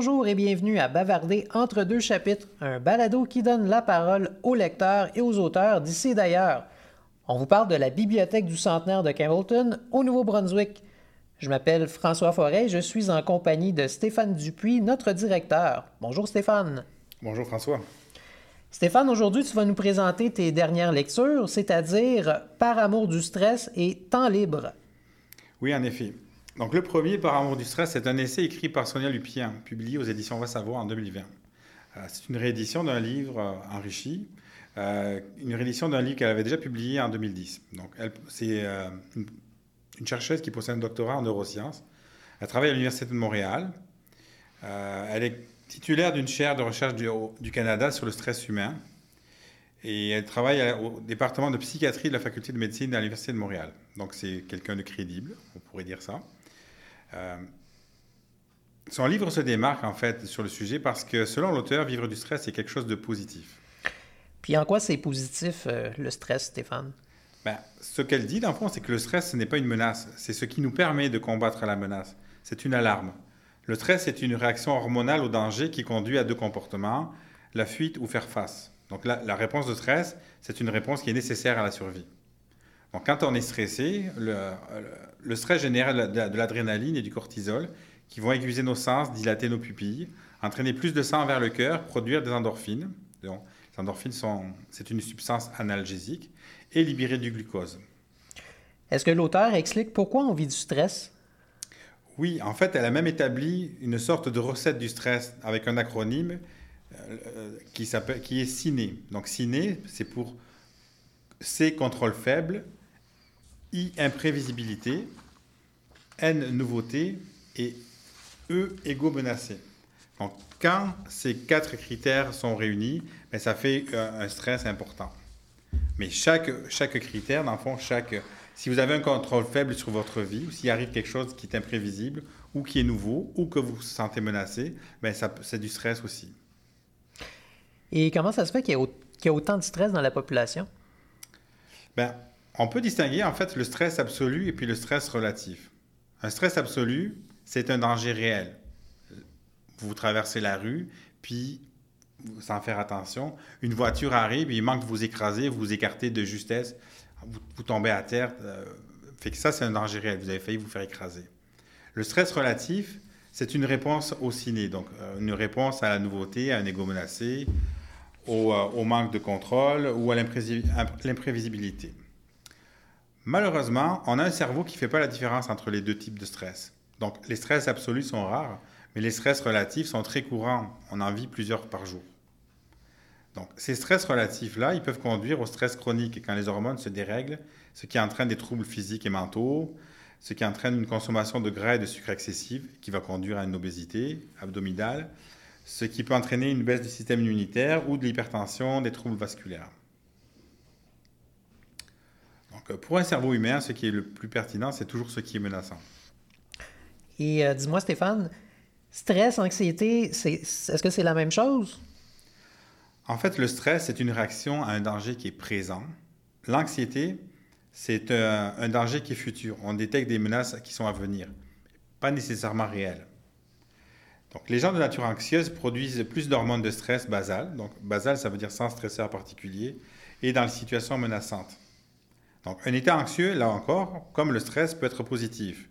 Bonjour et bienvenue à Bavarder entre deux chapitres, un balado qui donne la parole aux lecteurs et aux auteurs d'ici et d'ailleurs. On vous parle de la bibliothèque du centenaire de Campbellton au Nouveau-Brunswick. Je m'appelle François Forêt, je suis en compagnie de Stéphane Dupuis, notre directeur. Bonjour Stéphane. Bonjour François. Stéphane, aujourd'hui tu vas nous présenter tes dernières lectures, c'est-à-dire Par amour du stress et Temps libre. Oui, en effet. Donc le premier, Par amour du stress, c'est un essai écrit par Sonia Lupien, publié aux éditions Va Savoir en 2020. Euh, c'est une réédition d'un livre euh, enrichi, euh, une réédition d'un livre qu'elle avait déjà publié en 2010. Donc c'est une, chercheuse qui possède un doctorat en neurosciences. Elle travaille à l'Université de Montréal. elle est titulaire d'une chaire de recherche du, du, Canada sur le stress humain. Et elle travaille au département de psychiatrie de la faculté de médecine à l'Université de Montréal. Donc c'est quelqu'un de crédible, on pourrait dire ça. Euh, son livre se démarque en fait sur le sujet parce que selon l'auteur, vivre du stress c'est quelque chose de positif. Puis en quoi c'est positif euh, le stress, Stéphane? Ben, Ce qu'elle dit, dans le fond, c'est que le stress, ce n'est pas une menace, c'est ce qui nous permet de combattre la menace. C'est une alarme. Le stress est une réaction hormonale au danger qui conduit à deux comportements, la fuite ou faire face. Donc la, la réponse de stress, c'est une réponse qui est nécessaire à la survie. Donc quand on est stressé, le, le stress génère de l'adrénaline et du cortisol qui vont aiguiser nos sens, dilater nos pupilles, entraîner plus de sang vers le cœur, produire des endorphines. Donc, les endorphines, sont, c'est une substance analgésique et libérer du glucose. Est-ce que l'auteur explique pourquoi on vit du stress? Oui, en fait, elle a même établi une sorte de recette du stress avec un acronyme euh, qui, qui est CINE. Donc CINE, c'est pour C, contrôle faible, I, imprévisibilité, N, nouveauté et E, égo menacé. Donc, quand ces quatre critères sont réunis, ben, ça fait un stress important. Mais chaque, chaque critère, dans le fond, chaque, si vous avez un contrôle faible sur votre vie, ou s'il arrive quelque chose qui est imprévisible, ou qui est nouveau, ou que vous vous sentez menacé, ben c'est du stress aussi. Et comment ça se fait qu'il y, a autant de stress dans la population? Ben, on peut distinguer en fait le stress absolu et puis le stress relatif. Un stress absolu, c'est un danger réel. Vous traversez la rue, puis sans faire attention, une voiture arrive, il manque de vous écraser, vous vous écartez de justesse, vous, tombez à terre. Euh, fait que ça, c'est un danger réel. Vous avez failli vous faire écraser. Le stress relatif, c'est une réponse au ciné, donc euh, une réponse à la nouveauté, à un égo menacé, au, euh, au manque de contrôle ou à l'imprévisibilité. Malheureusement, on a un cerveau qui ne fait pas la différence entre les deux types de stress. Donc, les stress absolus sont rares, mais les stress relatifs sont très courants. On en vit plusieurs par jour. Donc, ces stress relatifs-là, ils peuvent conduire au stress chronique quand les hormones se dérèglent, ce qui entraîne des troubles physiques et mentaux, ce qui entraîne une consommation de gras et de sucre excessive, qui va conduire à une obésité abdominale, ce qui peut entraîner une baisse du système immunitaire ou de l'hypertension, des troubles vasculaires. Donc, euh, pour un cerveau humain, ce qui est le plus pertinent, c'est toujours ce qui est menaçant. Et euh, dis-moi, Stéphane, stress, anxiété, est-ce que c'est la même chose? En fait, le stress, c'est une réaction à un danger qui est présent. L'anxiété, c'est un, un, danger qui est futur. On détecte des menaces qui sont à venir, pas nécessairement réelles. Donc, les gens de nature anxieuse produisent plus d'hormones de stress basales. Donc, basal, ça veut dire sans stresseur particulier, et dans les situations menaçantes. Donc, un état anxieux, là encore, comme le stress, peut être positif.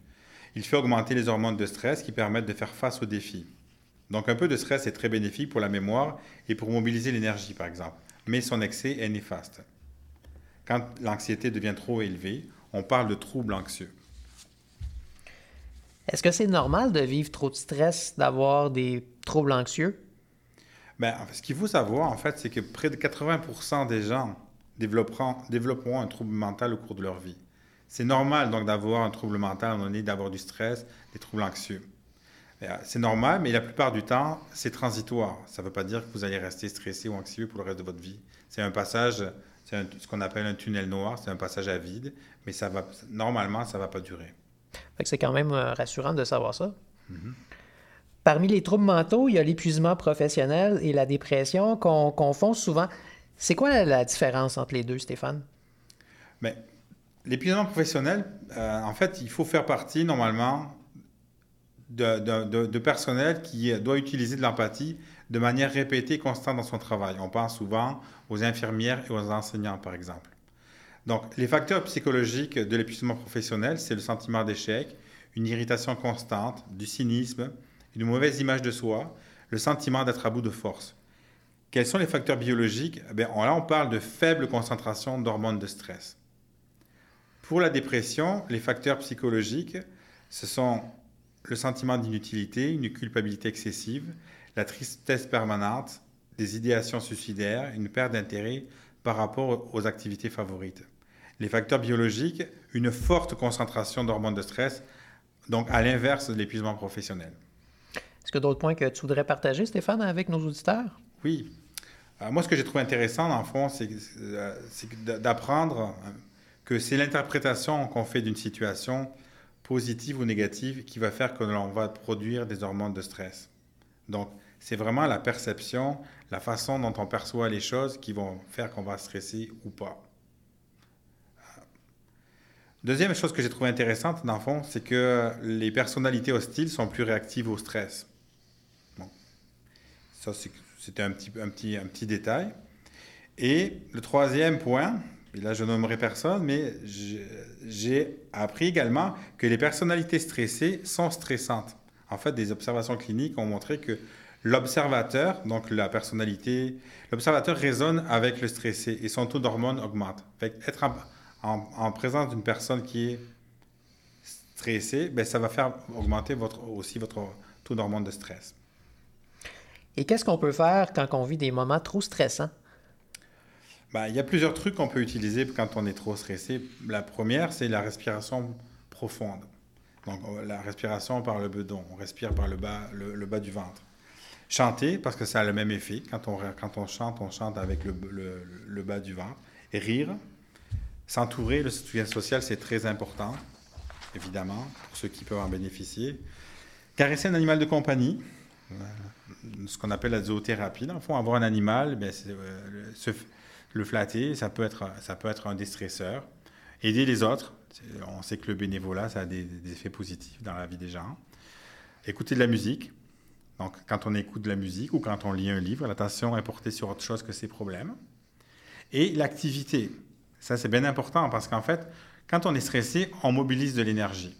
Il fait augmenter les hormones de stress qui permettent de faire face aux défis. Donc, un peu de stress est très bénéfique pour la mémoire et pour mobiliser l'énergie, par exemple. Mais son excès est néfaste. Quand l'anxiété devient trop élevée, on parle de trouble anxieux. Est-ce que c'est normal de vivre trop de stress, d'avoir des troubles anxieux? Bien, ce qu'il faut savoir, en fait, c'est que près de 80 des gens développeront, développeront un trouble mental au cours de leur vie. C'est normal donc d'avoir un trouble mental, à un moment donné, d'avoir du stress, des troubles anxieux. Euh, c'est normal, mais la plupart du temps, c'est transitoire. Ça ne veut pas dire que vous allez rester stressé ou anxieux pour le reste de votre vie. C'est un passage, c'est ce qu'on appelle un tunnel noir, c'est un passage à vide, mais ça va, normalement, ça ne va pas durer. C'est quand même euh, rassurant de savoir ça. Mm-hmm. Parmi les troubles mentaux, il y a l'épuisement professionnel et la dépression qu'on confond souvent. C'est quoi la, différence entre les deux, Stéphane? Bien, l'épuisement professionnel, euh, en fait, il faut faire partie normalement de, personnel qui doit utiliser de l'empathie de manière répétée et constante dans son travail. On pense souvent aux infirmières et aux enseignants, par exemple. Donc, les facteurs psychologiques de l'épuisement professionnel, c'est le sentiment d'échec, une irritation constante, du cynisme, une mauvaise image de soi, le sentiment d'être à bout de force. Quels sont les facteurs biologiques? Eh Là, on parle de faible concentration d'hormones de stress. Pour la dépression, les facteurs psychologiques, ce sont le sentiment d'inutilité, une culpabilité excessive, la tristesse permanente, des idéations suicidaires, une perte d'intérêt par rapport aux activités favorites. Les facteurs biologiques, une forte concentration d'hormones de stress, donc à l'inverse de l'épuisement professionnel. Est-ce que d'autres points que tu voudrais partager, Stéphane, avec nos auditeurs? Oui. Euh, moi, ce que j'ai trouvé intéressant, dans le fond, c'est euh, d'apprendre que c'est l'interprétation qu'on fait d'une situation positive ou négative qui va faire que l'on va produire des hormones de stress. Donc, c'est vraiment la perception, la façon dont on perçoit les choses qui vont faire qu'on va stresser ou pas. Deuxième chose que j'ai trouvé intéressante, dans le fond, c'est que les personnalités hostiles sont plus réactives au stress. Ça, c'était un petit, un, petit, un petit détail. Et le troisième point, et là je nommerai personne, mais j'ai appris également que les personnalités stressées sont stressantes. En fait, des observations cliniques ont montré que l'observateur, donc la personnalité, l'observateur résonne avec le stressé et son taux d'hormones augmente. Fait être en, présence d'une personne qui est stressée, ben, ça va faire augmenter aussi votre taux d'hormones de stress. Et qu'est-ce qu'on peut faire quand on vit des moments trop stressants? Ben, il y a plusieurs trucs qu'on peut utiliser quand on est trop stressé. La première, c'est la respiration profonde. Donc, la respiration par le bedon. On respire par le bas, le, bas du ventre. Chanter, parce que ça a le même effet. Quand on, chante, on chante avec le, le bas du ventre. Et rire. S'entourer, le soutien social, c'est très important, évidemment, pour ceux qui peuvent en bénéficier. Caresser un animal de compagnie ce qu'on appelle la zoothérapie. Dans avoir un animal, ben, euh, le flatter, ça peut, être, un déstresseur. Aider les autres, on sait que le bénévolat, ça a des, effets positifs dans la vie des gens. Écouter de la musique. Donc, quand on écoute de la musique ou quand on lit un livre, l'attention est portée sur autre chose que ses problèmes. Et l'activité. Ça, c'est bien important parce qu'en fait, quand on est stressé, on mobilise de l'énergie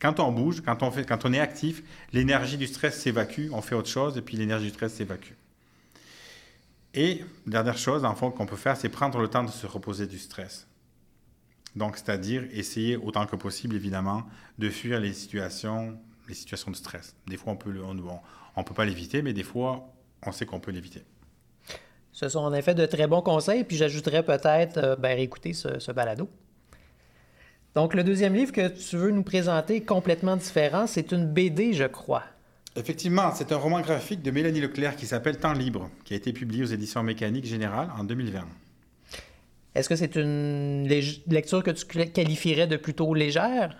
quand on bouge, quand on, fait, quand on est actif, l'énergie du stress s'évacue, on fait autre chose et puis l'énergie du stress s'évacue. Et dernière chose, en fond, qu'on peut faire, c'est prendre le temps de se reposer du stress. Donc, c'est-à-dire essayer autant que possible, évidemment, de fuir les situations, les situations de stress. Des fois, on peut, on, peut pas l'éviter, mais des fois, on sait qu'on peut l'éviter. Ce sont en effet de très bons conseils, puis j'ajouterais peut-être euh, ben, ce, ce balado. Donc, le deuxième livre que tu veux nous présenter, complètement différent, c'est une BD, je crois. Effectivement, c'est un roman graphique de Mélanie Leclerc qui s'appelle Temps libre, qui a été publié aux éditions Mécaniques Générales en 2020. Est-ce que c'est une lecture que tu qualifierais de plutôt légère?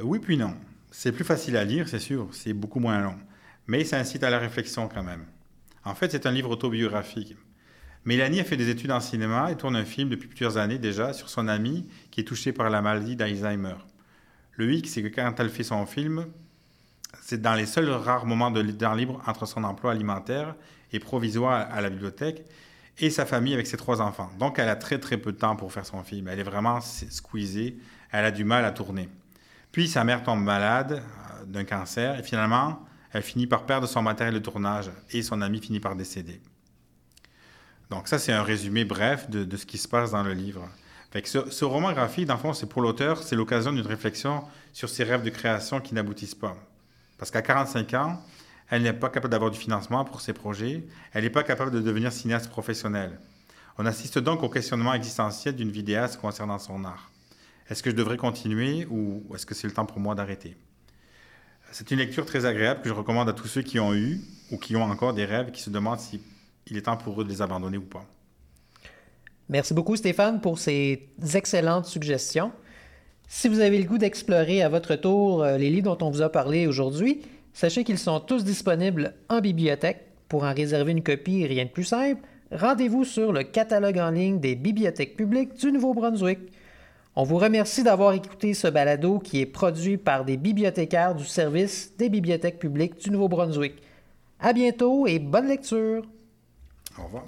Euh, oui, puis non. C'est plus facile à lire, c'est sûr, c'est beaucoup moins long. Mais ça incite à la réflexion quand même. En fait, c'est un livre autobiographique. Mélanie a fait des études en cinéma et tourne un film depuis plusieurs années déjà sur son amie qui est touchée par la maladie d'Alzheimer. Le hic, c'est que quand elle fait son film, c'est dans les seuls rares moments de temps libre entre son emploi alimentaire et provisoire à la bibliothèque et sa famille avec ses trois enfants. Donc elle a très très peu de temps pour faire son film. Elle est vraiment squeezée, elle a du mal à tourner. Puis sa mère tombe malade euh, d'un cancer et finalement elle finit par perdre son matériel de tournage et son ami finit par décéder. Donc ça, c'est un résumé bref de, ce qui se passe dans le livre. ce, roman graphique, dans le fond, c'est pour l'auteur, c'est l'occasion d'une réflexion sur ses rêves de création qui n'aboutissent pas. Parce qu'à 45 ans, elle n'est pas capable d'avoir du financement pour ses projets, elle n'est pas capable de devenir cinéaste professionnel. On assiste donc au questionnement existentiel d'une vidéaste concernant son art. Est-ce que je devrais continuer ou est-ce que c'est le temps pour moi d'arrêter? C'est une lecture très agréable que je recommande à tous ceux qui ont eu ou qui ont encore des rêves et qui se demandent si il est temps pour eux de les abandonner ou pas. Merci beaucoup Stéphane pour ces excellentes suggestions. Si vous avez le goût d'explorer à votre tour euh, les livres dont on vous a parlé aujourd'hui, sachez qu'ils sont tous disponibles en bibliothèque. Pour en réserver une copie, rien de plus simple, rendez-vous sur le catalogue en ligne des bibliothèques publiques du Nouveau-Brunswick. On vous remercie d'avoir écouté ce balado qui est produit par des bibliothécaires du service des bibliothèques publiques du Nouveau-Brunswick. À bientôt et bonne lecture. Au revoir.